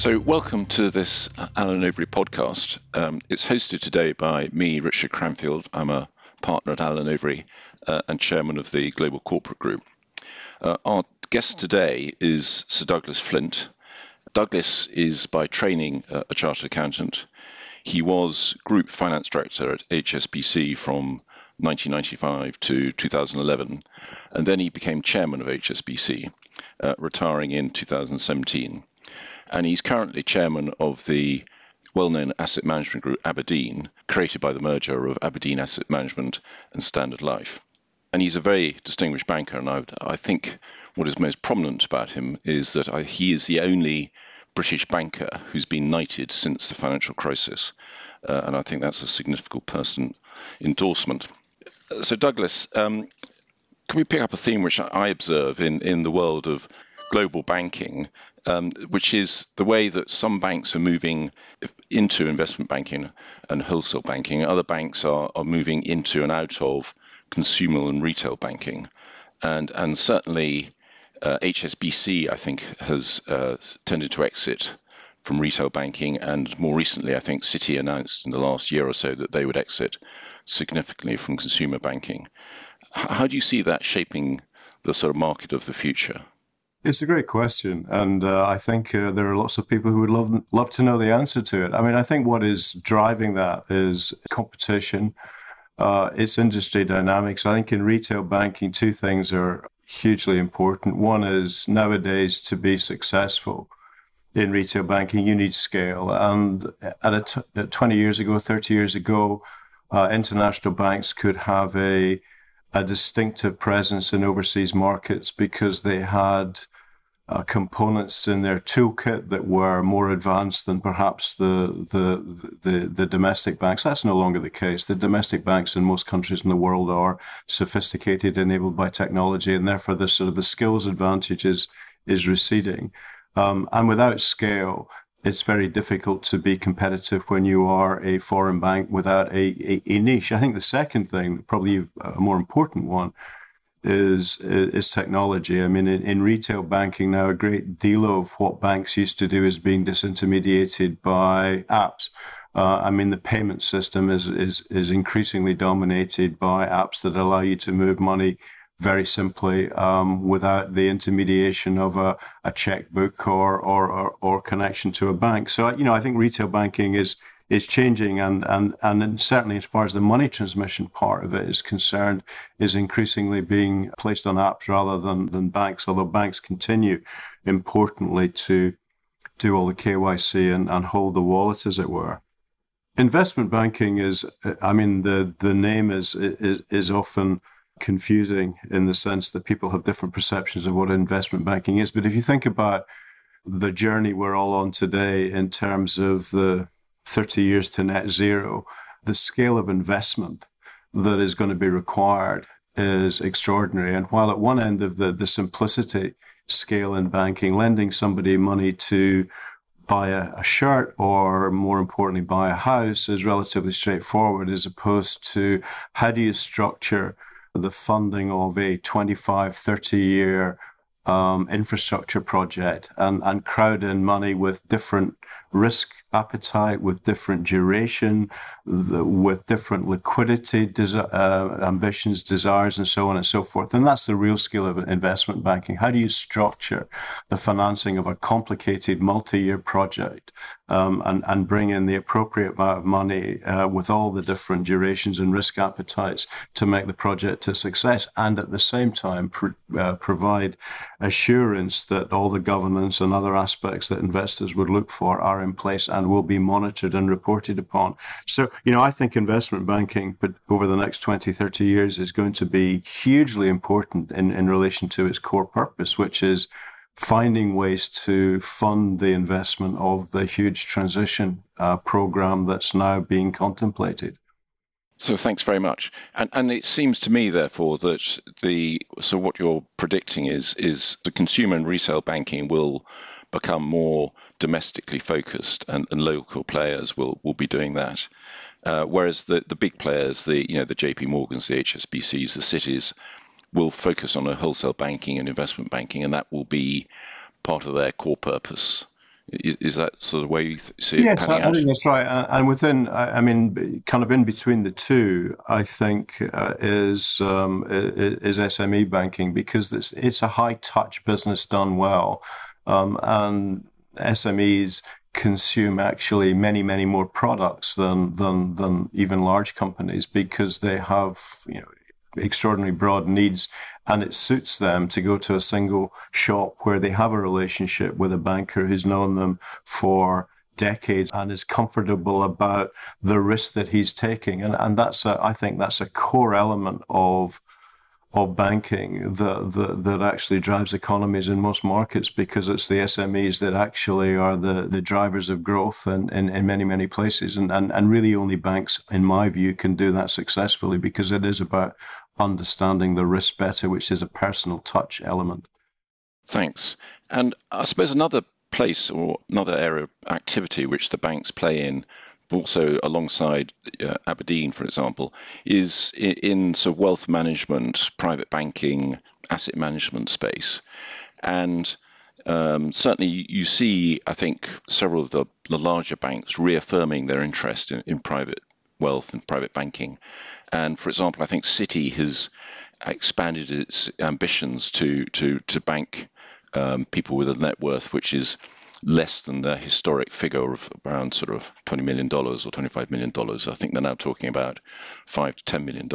So, welcome to this Allen Overy podcast. Um, it's hosted today by me, Richard Cranfield. I'm a partner at Allen Overy uh, and chairman of the Global Corporate Group. Uh, our guest today is Sir Douglas Flint. Douglas is by training uh, a chartered accountant. He was Group Finance Director at HSBC from 1995 to 2011, and then he became chairman of HSBC, uh, retiring in 2017 and he's currently chairman of the well-known asset management group abrdn, created by the merger of Aberdeen Asset Management and Standard Life. And he's a very distinguished banker, and I, I think what is most prominent about him is that I, he is the only British banker who's been knighted since the financial crisis, uh, and I think that's a significant person endorsement. So, Douglas, um, can we pick up a theme which I observe in, in the world of global banking, um, which is the way that some banks are moving into investment banking and wholesale banking. Other banks are, are moving into and out of consumer and retail banking. And, and certainly uh, HSBC, I think, has uh, tended to exit from retail banking. And more recently, I think Citi announced in the last year or so that they would exit significantly from consumer banking. How do you see that shaping the sort of market of the future? It's a great question, and uh, I think uh, there are lots of people who would love love to know the answer to it. I mean, I think what is driving that is competition, uh, it's industry dynamics. I think in retail banking, two things are hugely important. One is nowadays to be successful in retail banking, you need scale, and at, at 20 years ago, 30 years ago, uh, international banks could have a a distinctive presence in overseas markets because they had uh, components in their toolkit that were more advanced than perhaps the, the, the the domestic banks. That's no longer the case. The domestic banks in most countries in the world are sophisticated, enabled by technology, and therefore the sort of the skills advantage is is receding. Um, and without scale, it's very difficult to be competitive when you are a foreign bank without a, a, a, niche. I think the second thing, probably a more important one, is is technology. I mean, in, in retail banking now, a great deal of what banks used to do is being disintermediated by apps. Uh, I mean, the payment system is, is is increasingly dominated by apps that allow you to move money very simply um, without the intermediation of a, a checkbook or, or, or, or connection to a bank. So, you know, I think retail banking is is changing and, and, and certainly as far as the money transmission part of it is concerned, is increasingly being placed on apps rather than, than banks, although banks continue importantly to do all the KYC and, and hold the wallet as it were. Investment banking is, I mean, the, the name is, is, is often confusing in the sense that people have different perceptions of what investment banking is. But if you think about the journey we're all on today in terms of the 30 years to net zero, the scale of investment that is going to be required is extraordinary. And while at one end of the, the simplicity scale in banking, lending somebody money to buy a, a, shirt or more importantly buy a house is relatively straightforward as opposed to how do you structure the funding of a 25, 30 year um, infrastructure project and, and crowd in money with different risk appetite, with different duration, with different liquidity desi- uh, ambitions, desires, and so on and so forth. And that's the real skill of investment banking. How do you structure the financing of a complicated multi-year project um, and, and bring in the appropriate amount of money uh, with all the different durations and risk appetites to make the project a success and at the same time pr- uh, provide assurance that all the governance and other aspects that investors would look for are in place and will be monitored and reported upon. So, you know, I think investment banking but over the next 20, 30 years is going to be hugely important in, in relation to its core purpose, which is finding ways to fund the investment of the huge transition uh, program that's now being contemplated. So thanks very much. And and it seems to me, therefore, that the so what you're predicting is is the consumer and retail banking will become more domestically focused, and, and local players will will be doing that. Uh, whereas the, the big players, the you know the JP Morgans, the HSBCs, the Citis, will focus on a wholesale banking and investment banking, and that will be part of their core purpose. Is, is that sort of where you th- see yes, it? Yes, I, think that's right. And within, I mean, kind of in between the two, I think uh, is um, is SME banking because it's it's a high touch business done well, um, and SMEs consume actually many many more products than than than even large companies because they have you know extraordinary broad needs and it suits them to go to a single shop where they have a relationship with a banker who's known them for decades and is comfortable about the risk that he's taking. And and that's a, I think that's a core element of of banking that, that that actually drives economies in most markets because it's the SMEs that actually are the, the drivers of growth in, in, in many, many places. And, and, and really only banks, in my view, can do that successfully because it is about understanding the risk better, which is a personal touch element. Thanks. And I suppose another place or another area of activity which the banks play in also alongside uh, abrdn, for example, is in, in sort of wealth management, private banking, asset management space. And um, certainly you see, I think, several of the, the larger banks reaffirming their interest in, in private wealth and private banking. And for example, I think Citi has expanded its ambitions to to to bank um, people with a net worth which is less than the historic figure of around sort of $20 million or $25 million. I think they're now talking about five to $10 million.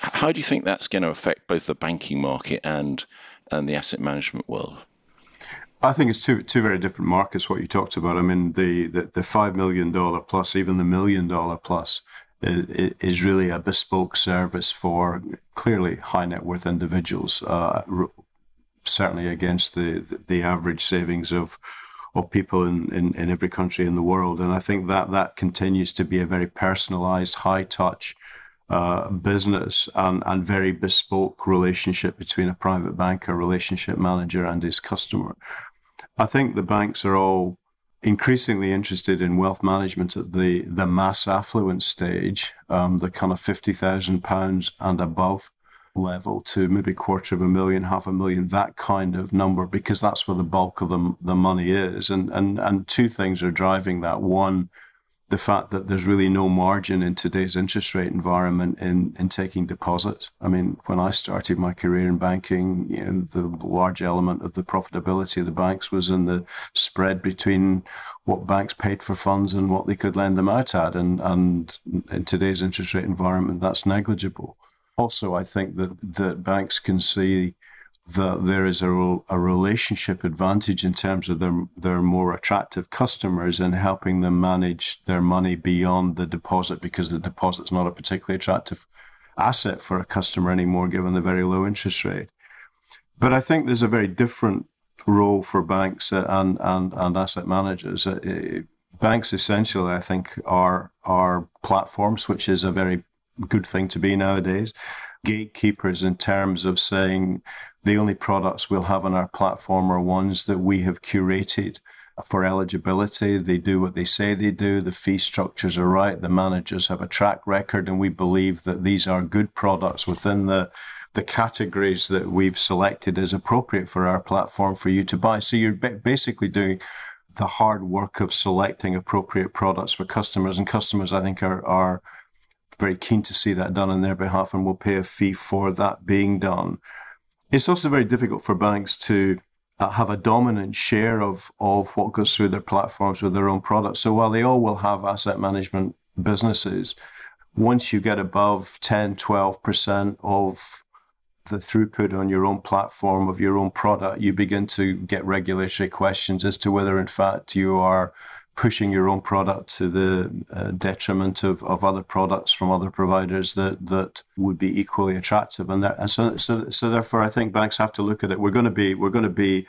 How do you think that's going to affect both the banking market and and the asset management world? I think it's two two very different markets. What you talked about. I mean, the the, the five million dollar plus, even the million dollar plus, is, is, really a bespoke service for clearly high net worth individuals. Uh, certainly against the the average savings of of people in, in, in every country in the world. And I think that that continues to be a very personalized, high touch uh, business and, and very bespoke relationship between a private banker, relationship manager, and his customer. I think the banks are all increasingly interested in wealth management at the, the mass affluent stage, um, the kind of £50,000 and above level to maybe quarter of a million, half a million, that kind of number, because that's where the bulk of the, the money is. And, and, and two things are driving that. One, the fact that there's really no margin in today's interest rate environment in, in taking deposits. I mean, when I started my career in banking, you know, the large element of the profitability of the banks was in the spread between what banks paid for funds and what they could lend them out at. And, and in today's interest rate environment, that's negligible. Also, I think that, that banks can see that there is a, a relationship advantage in terms of their, their more attractive customers and helping them manage their money beyond the deposit because the deposit's not a particularly attractive asset for a customer anymore given the very low interest rate. But I think there's a very different role for banks and, and, and asset managers. Uh, banks essentially, I think, are, are platforms, which is a very good thing to be nowadays. Gatekeepers in terms of saying the only products we'll have on our platform are ones that we have curated for eligibility. They do what they say they do. The fee structures are right. The managers have a track record, and we believe that these are good products within the the categories that we've selected as appropriate for our platform for you to buy. So you're basically doing the hard work of selecting appropriate products for customers, and customers, I think, are are very keen to see that done on their behalf and will pay a fee for that being done. It's also very difficult for banks to uh, have a dominant share of, of what goes through their platforms with their own products. So while they all will have asset management businesses, once you get above 10, 12% of the throughput on your own platform of your own product, you begin to get regulatory questions as to whether, in fact, you are pushing your own product to the uh, detriment of, of other products from other providers that, that would be equally attractive. And, and so, so, so therefore, I think banks have to look at it. We're going to be, we're going to be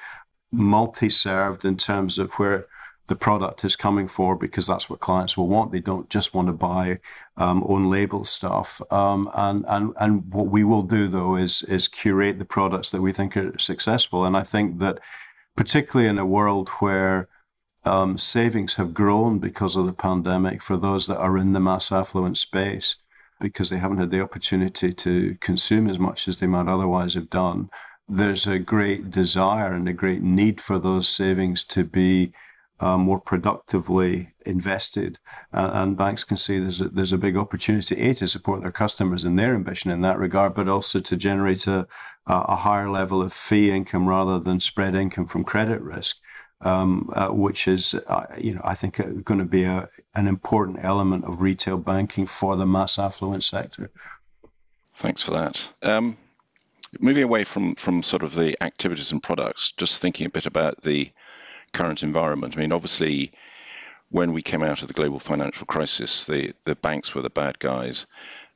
multi-served in terms of where the product is coming for because that's what clients will want. They don't just want to buy um, own label stuff. Um, and and and what we will do though is is curate the products that we think are successful. And I think that particularly in a world where um, savings have grown because of the pandemic for those that are in the mass affluent space because they haven't had the opportunity to consume as much as they might otherwise have done. There's a great desire and a great need for those savings to be uh, more productively invested, and banks can see there's a, there's a big opportunity a to support their customers in their ambition in that regard, but also to generate a, a higher level of fee income rather than spread income from credit risk. Um, uh, which is, uh, you know, I think uh, going to be a, an important element of retail banking for the mass affluent sector. Thanks for that. Um, moving away from from sort of the activities and products, just thinking a bit about the current environment. I mean, obviously, when we came out of the global financial crisis, the, the banks were the bad guys.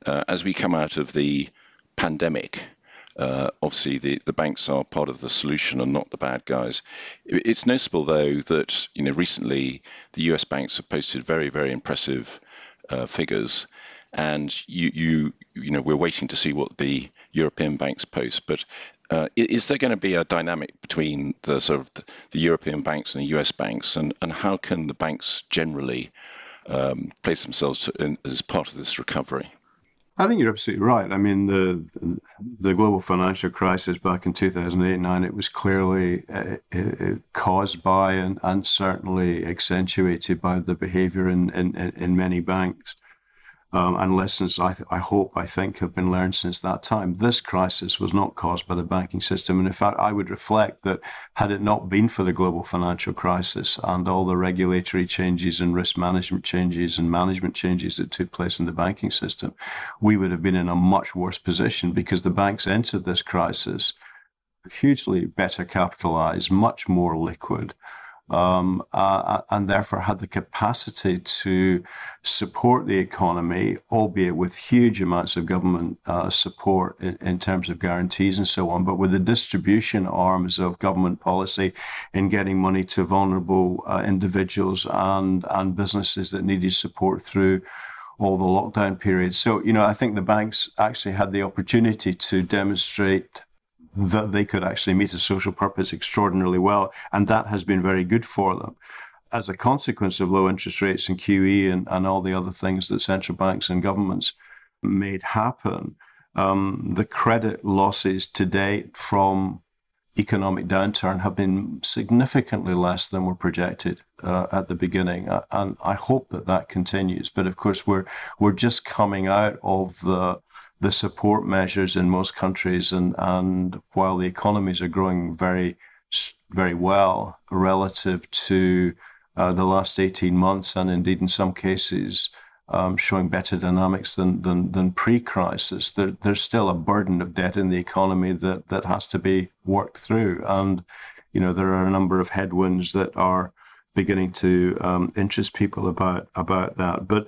Uh, as we come out of the pandemic, uh, obviously the, the banks are part of the solution and not the bad guys. It's noticeable though that you know recently the U.S. banks have posted very very impressive uh, figures, and you you you know we're waiting to see what the European banks post. But uh, is there going to be a dynamic between the sort of the European banks and the US banks, and, and how can the banks generally um, place themselves in, as part of this recovery? I think you're absolutely right. I mean, the the global financial crisis back in 2008 9, it was clearly uh, caused by and, and certainly accentuated by the behavior in, in, in many banks um, and lessons I, th- I hope, I think, have been learned since that time. This crisis was not caused by the banking system. And in fact, I would reflect that had it not been for the global financial crisis and all the regulatory changes and risk management changes and management changes that took place in the banking system, we would have been in a much worse position because the banks entered this crisis hugely better capitalized, much more liquid um, uh, and therefore had the capacity to support the economy, albeit with huge amounts of government uh, support in, in, terms of guarantees and so on, but with the distribution arms of government policy in getting money to vulnerable uh, individuals and, and businesses that needed support through all the lockdown periods. So, you know, I think the banks actually had the opportunity to demonstrate that they could actually meet a social purpose extraordinarily well. And that has been very good for them. As a consequence of low interest rates and QE and, and all the other things that central banks and governments made happen, um, the credit losses to date from economic downturn have been significantly less than were projected uh, at the beginning, and I hope that that continues. But of course, we're we're just coming out of the the support measures in most countries, and, and while the economies are growing very, very well relative to uh, the last 18 months, and indeed in some cases um, showing better dynamics than, than, than pre-crisis, there, there's still a burden of debt in the economy that, that has to be worked through. And, you know, there are a number of headwinds that are beginning to um, interest people about about that. But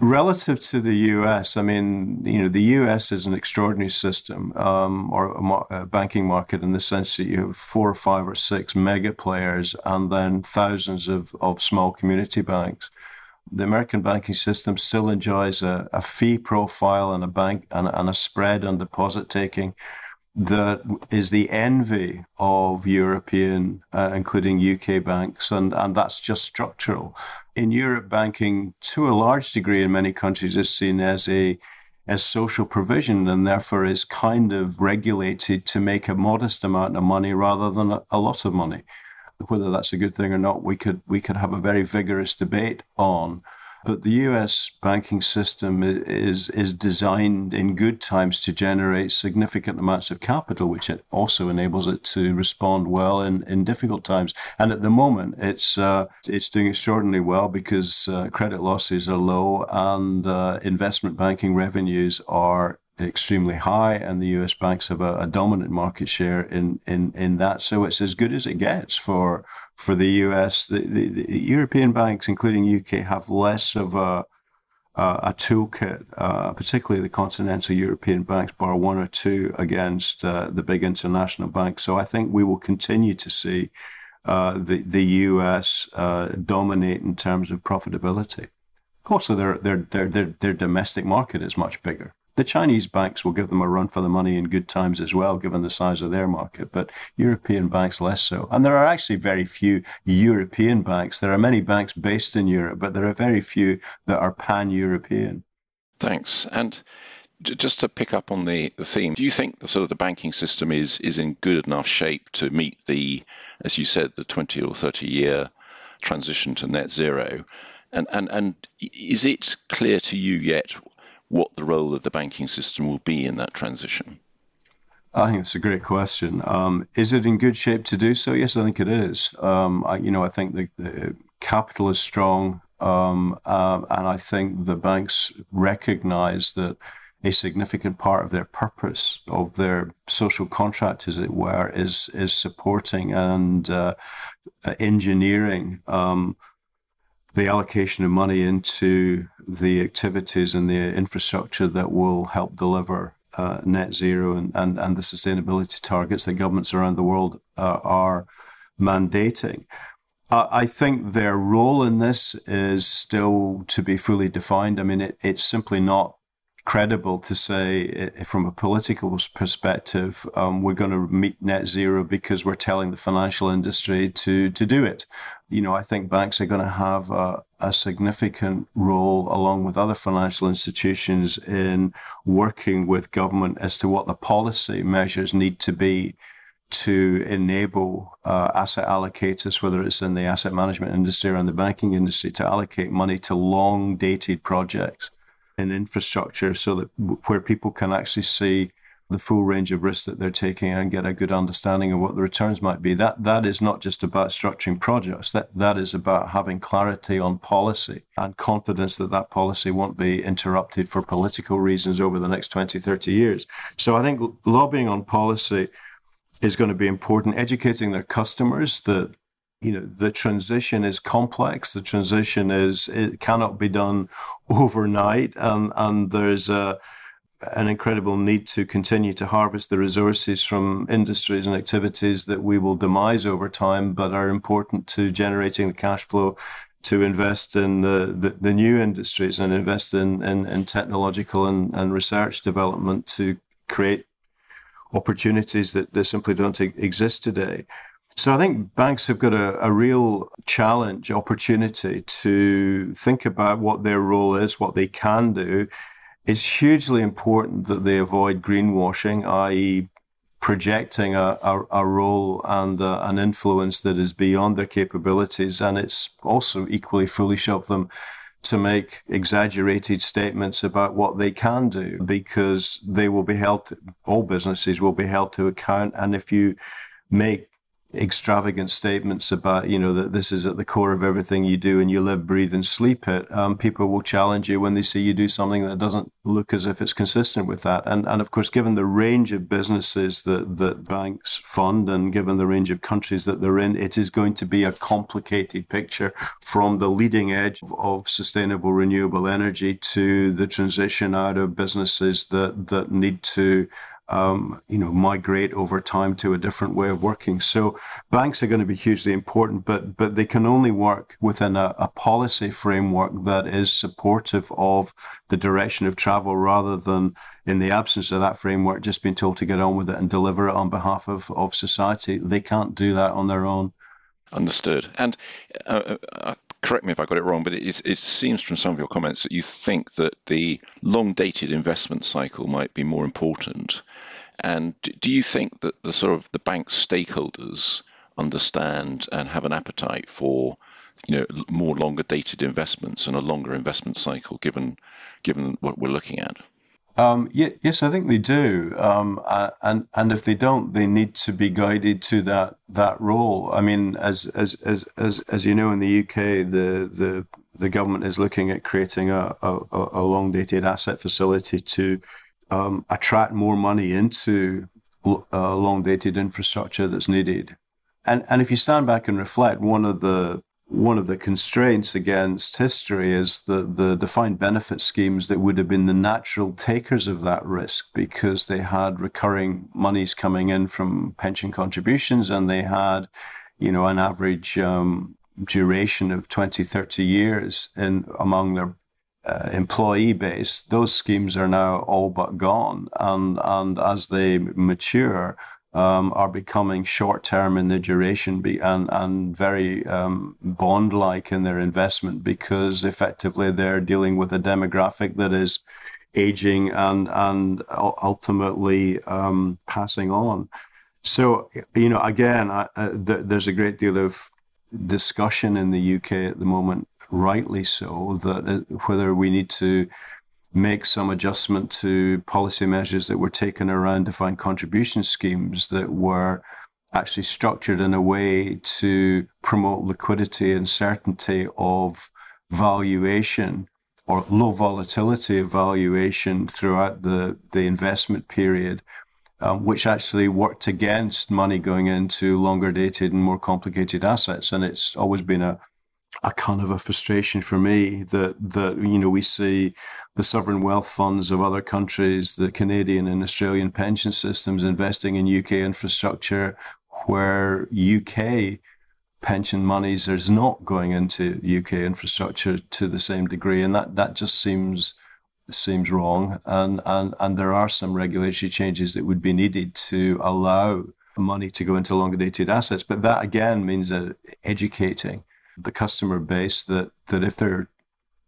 Relative to the US, I mean, you know, the US is an extraordinary system um, or a, mar- a, banking market in the sense that you have four or five or six mega players and then thousands of, of small community banks. The American banking system still enjoys a, a fee profile and a bank and, and a spread on deposit taking that is the envy of European, uh, including UK banks, and, and that's just structural in Europe, banking to a large degree in many countries is seen as a as social provision and therefore is kind of regulated to make a modest amount of money rather than a, a lot of money. Whether that's a good thing or not, we could we could have a very vigorous debate on. But the US banking system is, is designed in good times to generate significant amounts of capital, which it also enables it to respond well in, in difficult times. And at the moment, it's, uh, it's doing extraordinarily well because uh, credit losses are low and uh, investment banking revenues are extremely high, and the US banks have a, a, dominant market share in, in, in that. So it's as good as it gets for for the US. The, the, the European banks, including UK, have less of a a toolkit, uh, particularly the continental European banks, bar one or two against uh, the big international banks. So I think we will continue to see uh, the the US uh, dominate in terms of profitability. Also, their their their their, their domestic market is much bigger. The Chinese banks will give them a run for the money in good times as well, given the size of their market, but European banks less so. And there are actually very few European banks. There are many banks based in Europe, but there are very few that are pan European. Thanks. And just to pick up on the, the theme, do you think the sort of the banking system is is in good enough shape to meet the, as you said, the 20 or 30 year transition to net zero. And, and, and is it clear to you yet what the role of the banking system will be in that transition? I think it's a great question. Um, is it in good shape to do so? Yes, I think it is. Um, I, you know, I think the, the capital is strong, um, uh, and I think the banks recognise that a significant part of their purpose of their social contract, as it were, is is supporting and uh, engineering um, the allocation of money into the activities and the infrastructure that will help deliver uh, net zero and, and, and the sustainability targets that governments around the world uh, are mandating. I think their role in this is still to be fully defined. I mean, it, it's simply not credible to say, from a political perspective, um, we're going to meet net zero because we're telling the financial industry to to do it. You know, I think banks are going to have a, a significant role, along with other financial institutions, in working with government as to what the policy measures need to be to enable uh, asset allocators, whether it's in the asset management industry or in the banking industry, to allocate money to long dated projects in infrastructure so that where people can actually see the full range of risks that they're taking and get a good understanding of what the returns might be. That that is not just about structuring projects. That that is about having clarity on policy and confidence that that policy won't be interrupted for political reasons over the next 20, 30 years. So I think lobbying on policy is going to be important. Educating their customers that you know the transition is complex the transition is it cannot be done overnight and and there's a an incredible need to continue to harvest the resources from industries and activities that we will demise over time but are important to generating the cash flow to invest in the, the, the new industries and invest in, in, in technological and, and research development to create opportunities that, that simply don't exist today. So I think banks have got a, a, real challenge, opportunity to think about what their role is, what they can do. It's hugely important that they avoid greenwashing, i.e., projecting a, a, a role and a, an influence that is beyond their capabilities. And it's also equally foolish of them to make exaggerated statements about what they can do because they will be held, all businesses will be held to account. And if you make extravagant statements about you know that this is at the core of everything you do and you live breathe and sleep it. Um, people will challenge you when they see you do something that doesn't look as if it's consistent with that. And and of course given the range of businesses that that banks fund and given the range of countries that they're in it is going to be a complicated picture from the leading edge of, of sustainable renewable energy to the transition out of businesses that that need to um, you know, migrate over time to a different way of working. So banks are going to be hugely important, but but they can only work within a, a policy framework that is supportive of the direction of travel, rather than in the absence of that framework, just being told to get on with it and deliver it on behalf of, of society. They can't do that on their own. Understood. And uh, uh, correct me if I got it wrong, but it, it, seems from some of your comments that you think that the long dated investment cycle might be more important. And do you think that the sort of the bank stakeholders understand and have an appetite for you know more longer dated investments and a longer investment cycle given given what we're looking at? Um, yes, I think they do, um, and and if they don't, they need to be guided to that that role. I mean, as as as as, as you know, in the UK, the the the government is looking at creating a, a, a long dated asset facility to um, attract more money into uh, long dated infrastructure that's needed. And and if you stand back and reflect, one of the one of the constraints against history is the, the defined benefit schemes that would have been the natural takers of that risk because they had recurring monies coming in from pension contributions and they had, you know, an average um, duration of 20, 30 years in among their uh, employee base. Those schemes are now all but gone. And, and as they mature, um, are becoming short term in their duration be, and, and very um, bond like in their investment because effectively they're dealing with a demographic that is aging and, and ultimately um, passing on. So, you know, again, I, uh, th- there's a great deal of discussion in the UK at the moment, rightly so, that uh, whether we need to make some adjustment to policy measures that were taken around defined contribution schemes that were actually structured in a way to promote liquidity and certainty of valuation or low volatility of valuation throughout the, the investment period, um, which actually worked against money going into longer dated and more complicated assets. And it's always been a, a kind of a frustration for me that that you know we see the sovereign wealth funds of other countries, the Canadian and Australian pension systems investing in UK infrastructure, where UK pension monies is not going into UK infrastructure to the same degree, and that that just seems seems wrong. And and and there are some regulatory changes that would be needed to allow money to go into longer dated assets. But that again means uh, educating the customer base that that if they're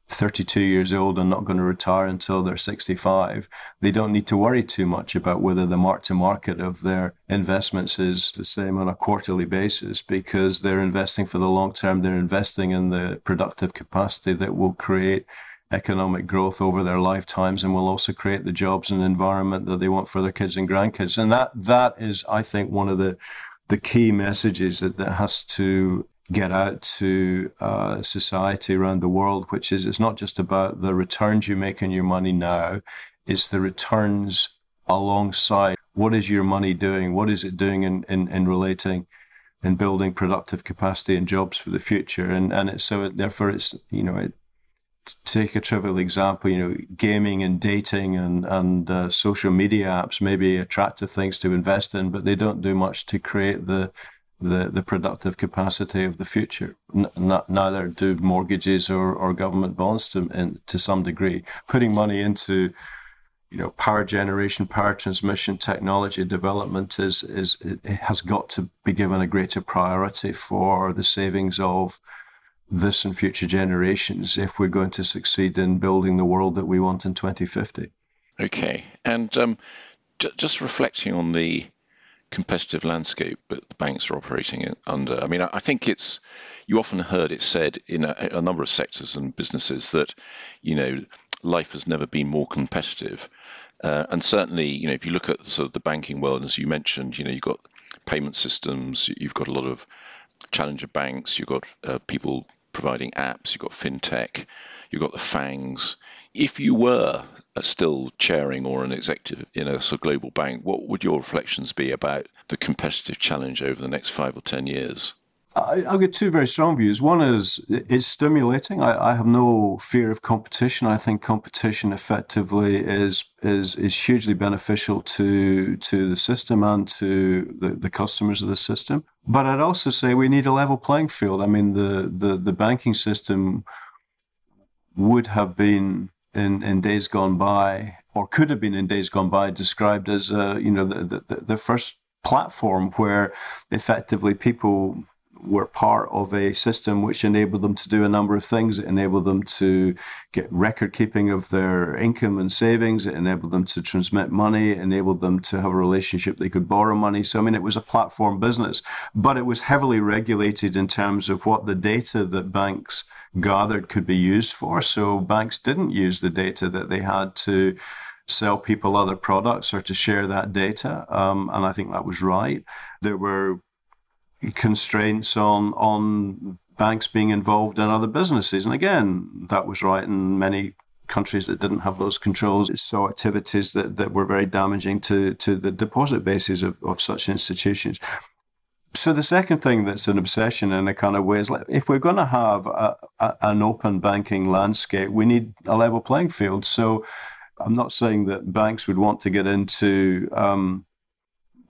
32 years old and not going to retire until they're 65, they don't need to worry too much about whether the mark to market of their investments is the same on a quarterly basis because they're investing for the long term. They're investing in the productive capacity that will create economic growth over their lifetimes and will also create the jobs and environment that they want for their kids and grandkids. And that that is, I think, one of the the key messages that, that has to get out to uh, society around the world, which is it's not just about the returns you make on your money now, it's the returns alongside what is your money doing? What is it doing in, in, in relating and building productive capacity and jobs for the future? And and it's so therefore it's you know it, take a trivial example, you know, gaming and dating and and uh, social media apps may be attractive things to invest in, but they don't do much to create the the, the productive capacity of the future. N- neither do mortgages or, or government bonds to, in, to some degree. Putting money into you know, power generation, power transmission, technology development is is has got to be given a greater priority for the savings of this and future generations if we're going to succeed in building the world that we want in 2050. Okay, and um, j- just reflecting on the competitive landscape that the banks are operating under. I mean, I think it's you often heard it said in a, a, number of sectors and businesses that you know life has never been more competitive, uh, and certainly you know if you look at sort of the banking world, as you mentioned, you know you've got payment systems, you've got a lot of challenger banks, you've got uh, people providing apps, you've got fintech, you've got the FANGs. If you were uh, still chairing or an executive in a sort of global bank, what would your reflections be about the competitive challenge over the next five or ten years? I, will get two very strong views. One is it's stimulating. I, I, have no fear of competition. I think competition effectively is is is hugely beneficial to to the system and to the, the customers of the system. But I'd also say we need a level playing field. I mean, the the, the banking system would have been in, in days gone by, or could have been in days gone by, described as uh, you know the, the the first platform where effectively people were part of a system which enabled them to do a number of things. It enabled them to get record keeping of their income and savings. It enabled them to transmit money. It enabled them to have a relationship they could borrow money. So, I mean, it was a platform business, but it was heavily regulated in terms of what the data that banks gathered could be used for. So, banks didn't use the data that they had to sell people other products or to share that data. Um, and I think that was right. There were constraints on on banks being involved in other businesses. And again, that was right in many countries that didn't have those controls. Saw activities that, that were very damaging to, to the deposit bases of, of such institutions. So the second thing that's an obsession in a kind of way is like if we're going to have a, a, an open banking landscape, we need a level playing field. So I'm not saying that banks would want to get into um,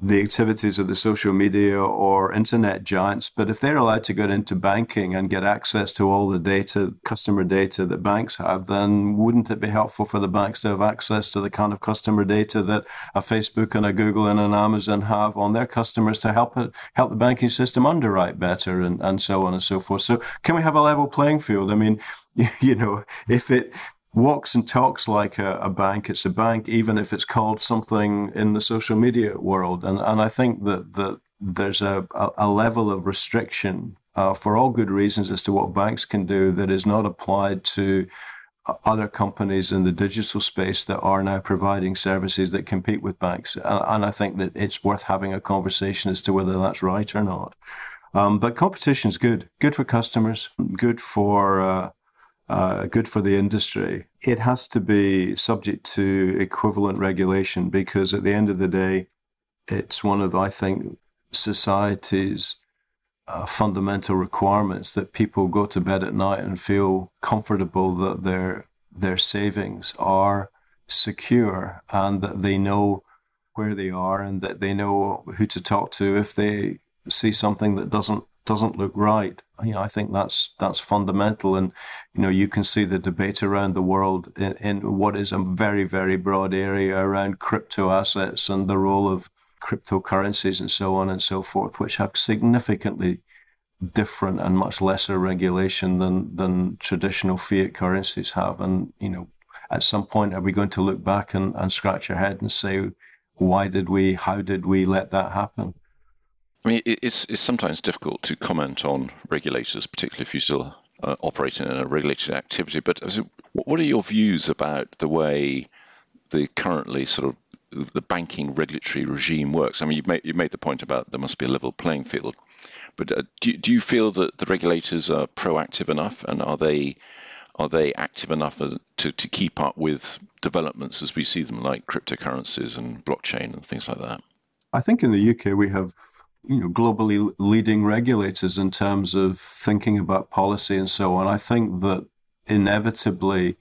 the activities of the social media or internet giants. But if they're allowed to get into banking and get access to all the data, customer data that banks have, then wouldn't it be helpful for the banks to have access to the kind of customer data that a Facebook and a Google and an Amazon have on their customers to help it, help the banking system underwrite better and, and so on and so forth. So can we have a level playing field? I mean, you know, if it walks and talks like a, a, bank. It's a bank, even if it's called something in the social media world. And and I think that that there's a, a, level of restriction uh, for all good reasons as to what banks can do that is not applied to other companies in the digital space that are now providing services that compete with banks. And, I think that it's worth having a conversation as to whether that's right or not. Um, but competition is good, good for customers, good for uh, uh, good for the industry. It has to be subject to equivalent regulation because at the end of the day, it's one of I think society's uh, fundamental requirements that people go to bed at night and feel comfortable that their their savings are secure and that they know where they are and that they know who to talk to if they see something that doesn't doesn't look right. You know, I think that's that's fundamental, and you know you can see the debate around the world in, in what is a very very broad area around crypto assets and the role of cryptocurrencies and so on and so forth, which have significantly different and much lesser regulation than than traditional fiat currencies have. And you know, at some point, are we going to look back and, and scratch our head and say, why did we, how did we let that happen? I mean, it's it's sometimes difficult to comment on regulators, particularly if you're still uh, operating in a regulated activity. But what are your views about the way the currently sort of the banking regulatory regime works. I mean, you've made, you made the point about there must be a level playing field, but uh, do, do you feel that the regulators are proactive enough, and are they are they active enough to, to keep up with developments as we see them, like cryptocurrencies and blockchain and things like that? I think in the UK we have you know globally leading regulators in terms of thinking about policy and so on. I think that inevitably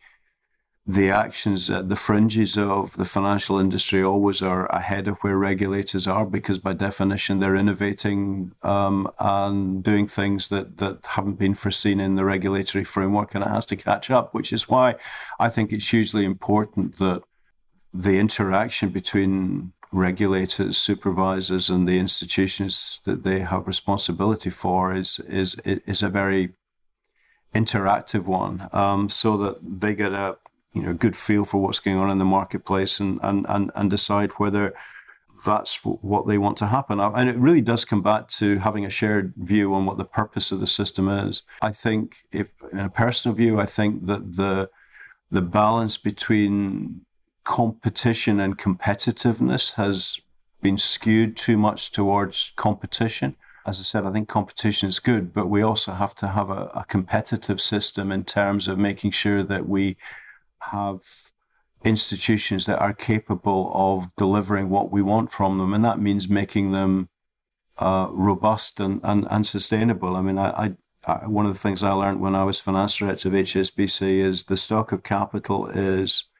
the actions at the fringes of the financial industry always are ahead of where regulators are because by definition they're innovating um, and doing things that, that haven't been foreseen in the regulatory framework and it has to catch up which is why i think it's hugely important that the interaction between regulators supervisors and the institutions that they have responsibility for is is is a very interactive one um, so that they get a you know good feel for what's going on in the marketplace and and and, and decide whether that's what they want to happen. And it really does come back to having a shared view on what the purpose of the system is. I think, if in a personal view, I think that the the balance between competition and competitiveness has been skewed too much towards competition. As I said, I think competition is good, but we also have to have a, a competitive system in terms of making sure that we have institutions that are capable of delivering what we want from them, and that means making them uh, robust and, and, and sustainable. I mean, I, I, I, one of the things I learned when I was finance director of HSBC is the stock of capital is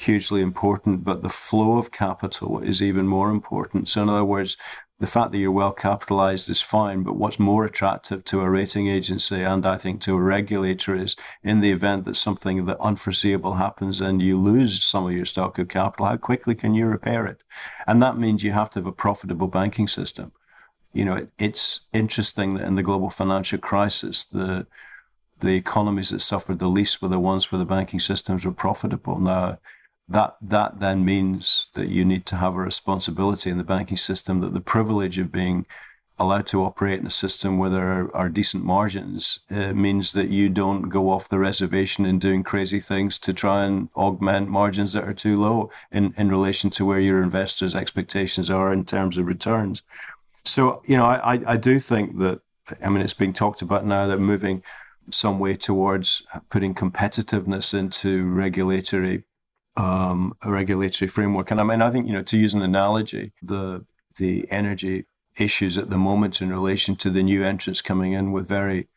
hugely important, but the flow of capital is even more important. So, in other words, the fact that you're well capitalized is fine, but what's more attractive to a rating agency and I think to a regulator is in the event that something that unforeseeable happens and you lose some of your stock of capital, how quickly can you repair it? And that means you have to have a profitable banking system. You know, it, it's interesting that in the global financial crisis, the the economies that suffered the least were the ones where the banking systems were profitable. Now, that that then means that you need to have a responsibility in the banking system that the privilege of being allowed to operate in a system where there are, are decent margins uh, means that you don't go off the reservation and doing crazy things to try and augment margins that are too low in, in relation to where your investors' expectations are in terms of returns. So, you know, I, I do think that, I mean, it's being talked about now that moving some way towards putting competitiveness into regulatory um, a regulatory framework. And I mean, I think you know, to use an analogy, the the energy issues at the moment in relation to the new entrants coming in with very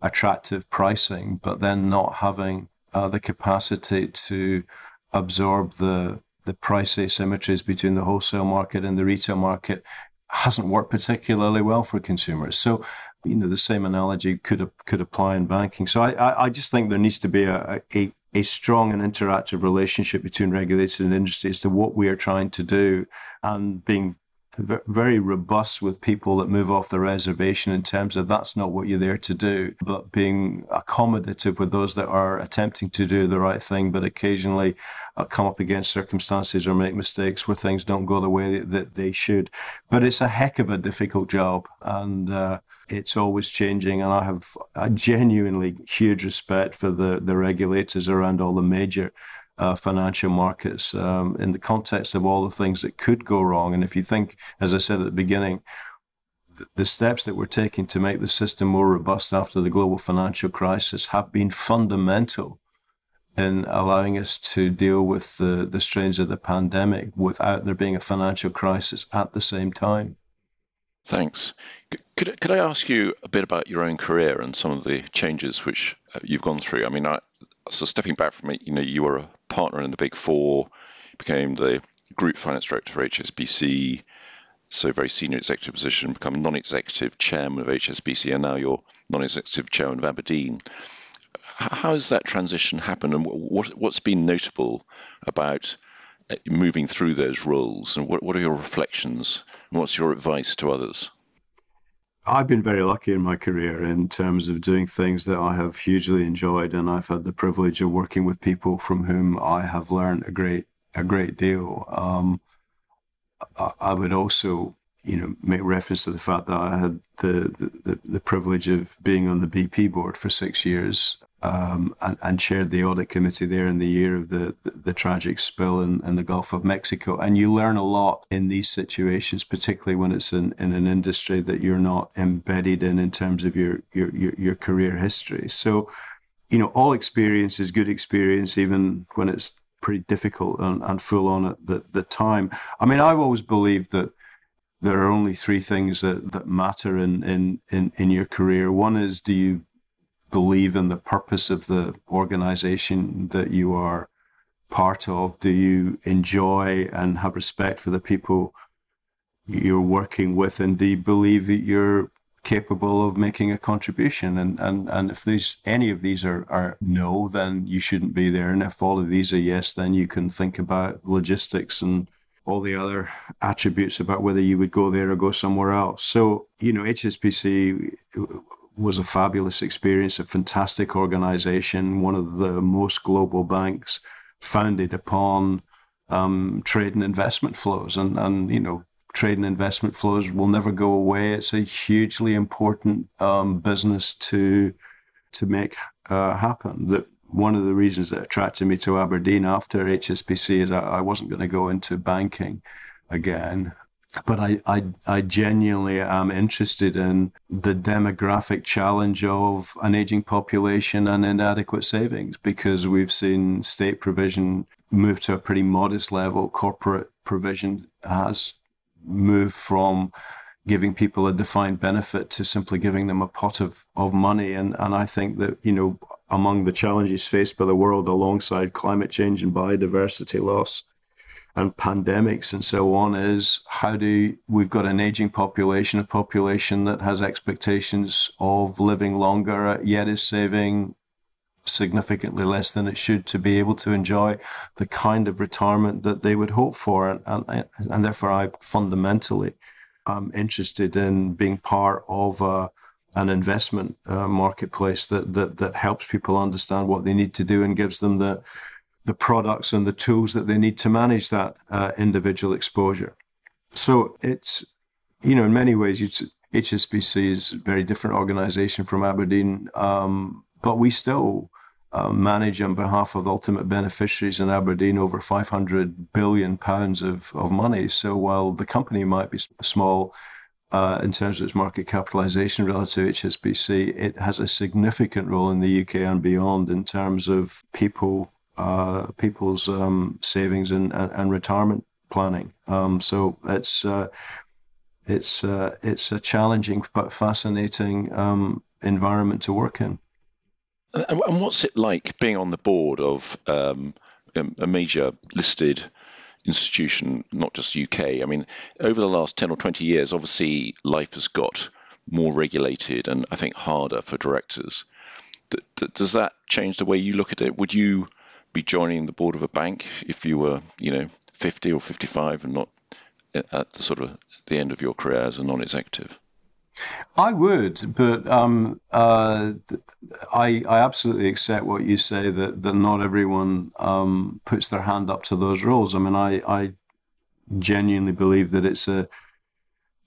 attractive pricing, but then not having uh, the capacity to absorb the the price asymmetries between the wholesale market and the retail market hasn't worked particularly well for consumers. So, you know, the same analogy could could apply in banking. So, I, I just think there needs to be a, a, a strong and interactive relationship between regulators and industry as to what we are trying to do and being very robust with people that move off the reservation in terms of that's not what you're there to do, but being accommodative with those that are attempting to do the right thing, but occasionally uh, come up against circumstances or make mistakes where things don't go the way that they should. But it's a heck of a difficult job. And, uh, it's always changing, and I have a genuinely huge respect for the the regulators around all the major uh, financial markets um, in the context of all the things that could go wrong. And if you think, as I said at the beginning, the steps that we're taking to make the system more robust after the global financial crisis have been fundamental in allowing us to deal with the, the strains of the pandemic without there being a financial crisis at the same time. Thanks. Could, could I ask you a bit about your own career and some of the changes which uh, you've gone through? I mean, I, so stepping back from it, you know, you were a partner in the Big Four, became the group finance director for HSBC, so very senior executive position, become non-executive chairman of HSBC, and now you're non-executive chairman of abrdn. How has that transition happened, and what, what's been notable about moving through those roles, and what, what are your reflections, what's your advice to others? I've been very lucky in my career in terms of doing things that I have hugely enjoyed, and I've had the privilege of working with people from whom I have learned a great a great deal. Um, I would also, you know, make reference to the fact that I had the, the, the privilege of being on the BP board for six years um, and, and, chaired the audit committee there in the year of the, the, the tragic spill in, in, the Gulf of Mexico. And you learn a lot in these situations, particularly when it's in, in an industry that you're not embedded in in terms of your, your, your, your career history. So, you know, all experience is good experience, even when it's pretty difficult and, and full on at the, the time. I mean, I've always believed that there are only three things that, that matter in, in, in, in your career. One is do you believe in the purpose of the organization that you are part of? Do you enjoy and have respect for the people you're working with? And do you believe that you're capable of making a contribution. And, and, and if these, any of these are, are no, then you shouldn't be there. And if all of these are yes, then you can think about logistics and all the other attributes about whether you would go there or go somewhere else. So, you know, HSBC was a fabulous experience, a fantastic organization, one of the most global banks founded upon um, trade and investment flows. And, and, you know, trade and investment flows will never go away. It's a hugely important um, business to to make uh, happen. That one of the reasons that attracted me to abrdn after HSBC is I, I wasn't going to go into banking again. But I, I, I genuinely am interested in the demographic challenge of an aging population and inadequate savings because we've seen state provision move to a pretty modest level. Corporate provision has moved from giving people a defined benefit to simply giving them a pot of, of money. And, and I think that, you know, among the challenges faced by the world alongside climate change and biodiversity loss and pandemics and so on is how do we've got an aging population, a population that has expectations of living longer, yet is saving significantly less than it should to be able to enjoy the kind of retirement that they would hope for. And, and, and therefore, I fundamentally am interested in being part of a, an investment uh, marketplace that, that, that helps people understand what they need to do and gives them the, the products and the tools that they need to manage that uh, individual exposure. So it's, you know, in many ways, HSBC is a very different organization from abrdn, um, but we still uh, manage on behalf of ultimate beneficiaries in abrdn over 500 billion pounds of, of money. So while the company might be small uh, in terms of its market capitalization relative to HSBC, it has a significant role in the UK and beyond in terms of people people's um, savings and, and, and, retirement planning. Um, so it's uh, it's uh, it's a challenging but fascinating um, environment to work in. And, what's it like being on the board of um, a major listed institution, not just UK? I mean, over the last 10 or 20 years, obviously life has got more regulated and I think harder for directors. Does that change the way you look at it? Would you be joining the board of a bank if you were, you know, 50 or 55 and not at the sort of the end of your career as a non-executive? I would, but um, uh, I I absolutely accept what you say that that not everyone um, puts their hand up to those roles. I mean, I I genuinely believe that it's a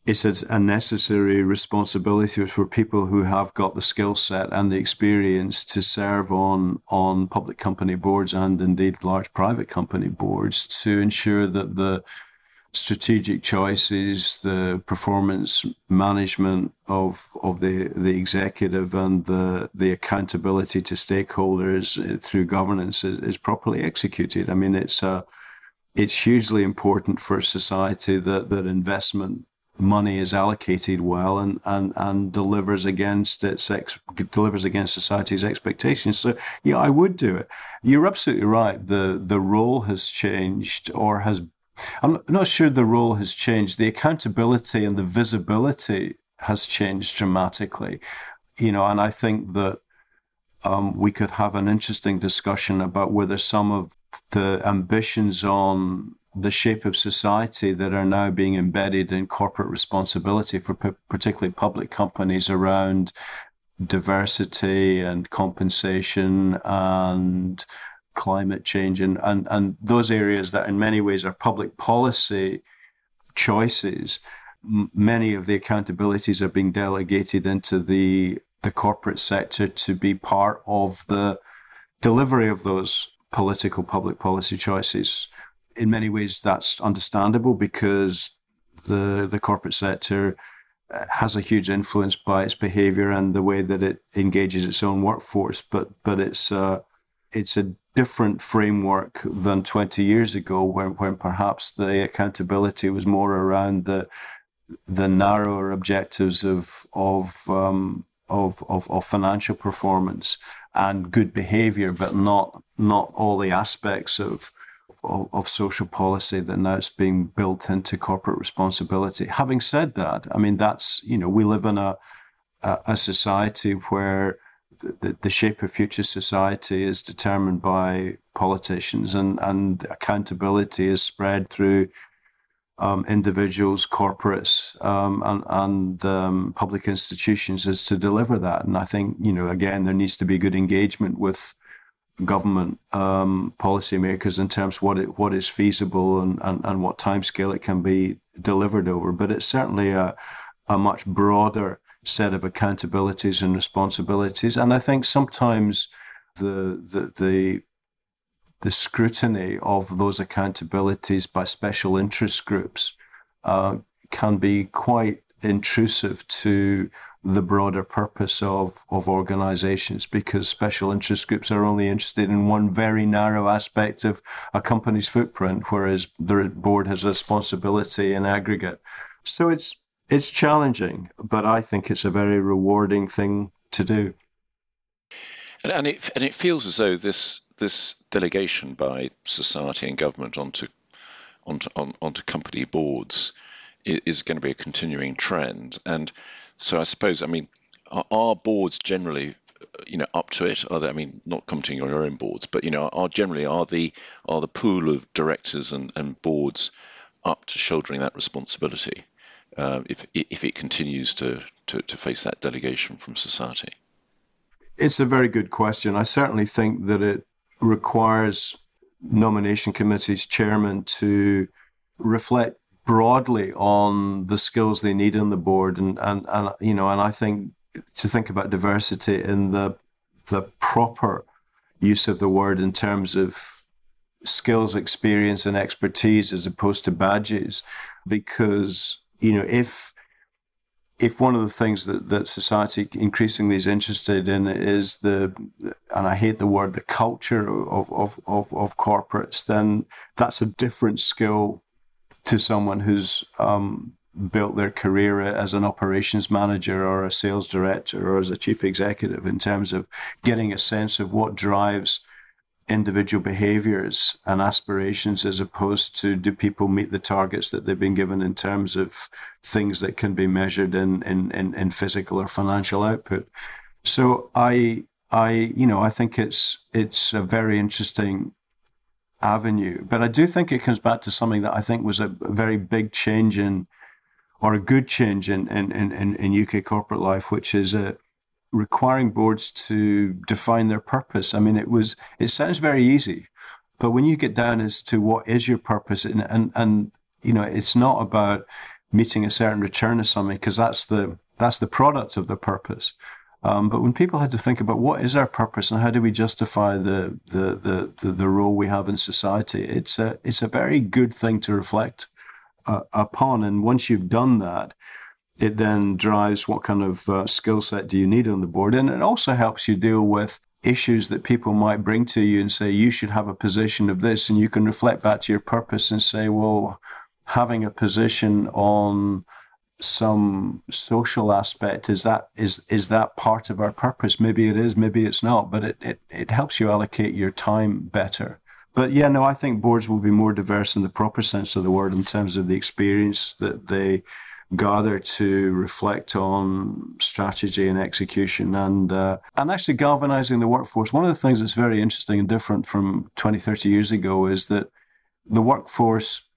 it's a necessary responsibility for people who have got the skill set and the experience to serve on on public company boards and indeed large private company boards to ensure that the strategic choices, the performance management of of the the executive and the the accountability to stakeholders eh, through governance is, is properly executed. I mean, it's a it's hugely important for society that that investment money is allocated well and, and, and delivers against its ex, delivers against society's expectations. So yeah, I would do it. You're absolutely right. The the role has changed or has I'm not sure the role has changed. The accountability and the visibility has changed dramatically. You know, and I think that um, we could have an interesting discussion about whether some of the ambitions on the shape of society that are now being embedded in corporate responsibility for p- particularly public companies around diversity and compensation and climate change and, and, and those areas that in many ways are public policy choices many of the accountabilities are being delegated into the the corporate sector to be part of the delivery of those political public policy choices in many ways, that's understandable because the the corporate sector uh, has a huge influence by its behavior and the way that it engages its own workforce. But but it's uh, it's a different framework than 20 years ago when, when perhaps the accountability was more around the the narrower objectives of of um, of, of, of financial performance and good behavior, but not not all the aspects of of, of, social policy that now it's being built into corporate responsibility. Having said that, I mean that's you know we live in a a, a society where the, the shape of future society is determined by politicians and, and accountability is spread through um, individuals, corporates, um, and, and um, public institutions is to deliver that. And I think, you know, again, there needs to be good engagement with government um, policymakers in terms of what it, what is feasible and, and, and what timescale it can be delivered over. But it's certainly a, a much broader set of accountabilities and responsibilities. And I think sometimes the the the, the scrutiny of those accountabilities by special interest groups uh, can be quite intrusive to the broader purpose of, of organizations because special interest groups are only interested in one very narrow aspect of a company's footprint, whereas the board has responsibility in aggregate. So it's it's challenging, but I think it's a very rewarding thing to do. And, and it and it feels as though this this delegation by society and government onto onto on, onto company boards is, is going to be a continuing trend. And so I suppose, I mean, are, are boards generally, you know, up to it? Are they, I mean, not commenting on your own boards, but you know, are generally are the are the pool of directors and, and boards up to shouldering that responsibility uh, if if it continues to, to to face that delegation from society? It's a very good question. I certainly think that it requires nomination committees chairman to reflect broadly on the skills they need on the board, and and and you know, and I think to think about diversity in the the proper use of the word in terms of skills, experience, and expertise as opposed to badges, because you know if if one of the things that, that society increasingly is interested in is the, and I hate the word, the culture of, of, of, of corporates, then that's a different skill to someone who's um, built their career as an operations manager or a sales director or as a chief executive in terms of getting a sense of what drives individual behaviors and aspirations as opposed to do people meet the targets that they've been given in terms of things that can be measured in, in, in, in physical or financial output. So I I you know I think it's it's a very interesting avenue. But I do think it comes back to something that I think was a very big change in, or a good change in, in, in, in UK corporate life, which is a, uh, requiring boards to define their purpose. I mean, it was, it sounds very easy, but when you get down as to what is your purpose and, and, and you know, it's not about meeting a certain return of something because that's the that's the product of the purpose. Um, but when people had to think about what is our purpose and how do we justify the, the the, the the role we have in society, it's a it's a very good thing to reflect uh, upon. And once you've done that, it then drives what kind of uh, skill set do you need on the board, and it also helps you deal with issues that people might bring to you and say you should have a position of this, and you can reflect back to your purpose and say, well, having a position on some social aspect? Is that is is that part of our purpose? Maybe it is maybe it's not but it, it it helps you allocate your time better. But yeah no i think boards will be more diverse in the proper sense of the word in terms of the experience that they gather to reflect on strategy and execution and uh, and actually galvanizing the workforce. One of the things that's very interesting and different from 20 30 years ago is that the workforce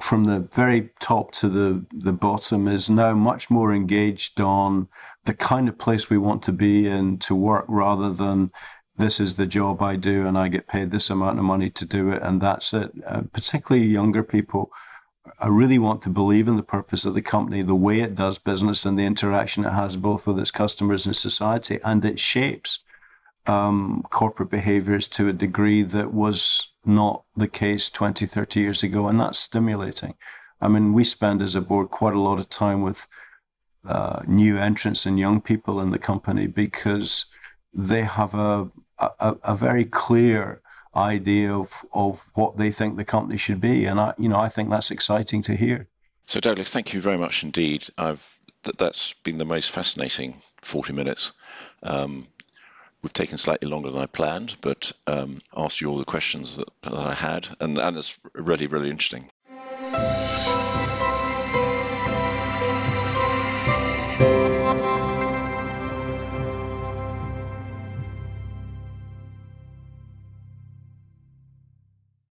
from the very top to the, the bottom is now much more engaged on the kind of place we want to be in to work rather than this is the job I do and I get paid this amount of money to do it and that's it. Uh, particularly younger people, I really want to believe in the purpose of the company, the way it does business and the interaction it has both with its customers and society, and it shapes um, corporate behaviors to a degree that was not the case 20, 30 years ago. And that's stimulating. I mean, we spend as a board quite a lot of time with uh, new entrants and young people in the company because they have a, a, a very clear idea of, of what they think the company should be. And I, you know, I think that's exciting to hear. So Douglas, thank you very much indeed. I've that, that's been the most fascinating 40 minutes. Um, We've taken slightly longer than I planned, but um, asked you all the questions that, that I had, and, and it's really, really interesting.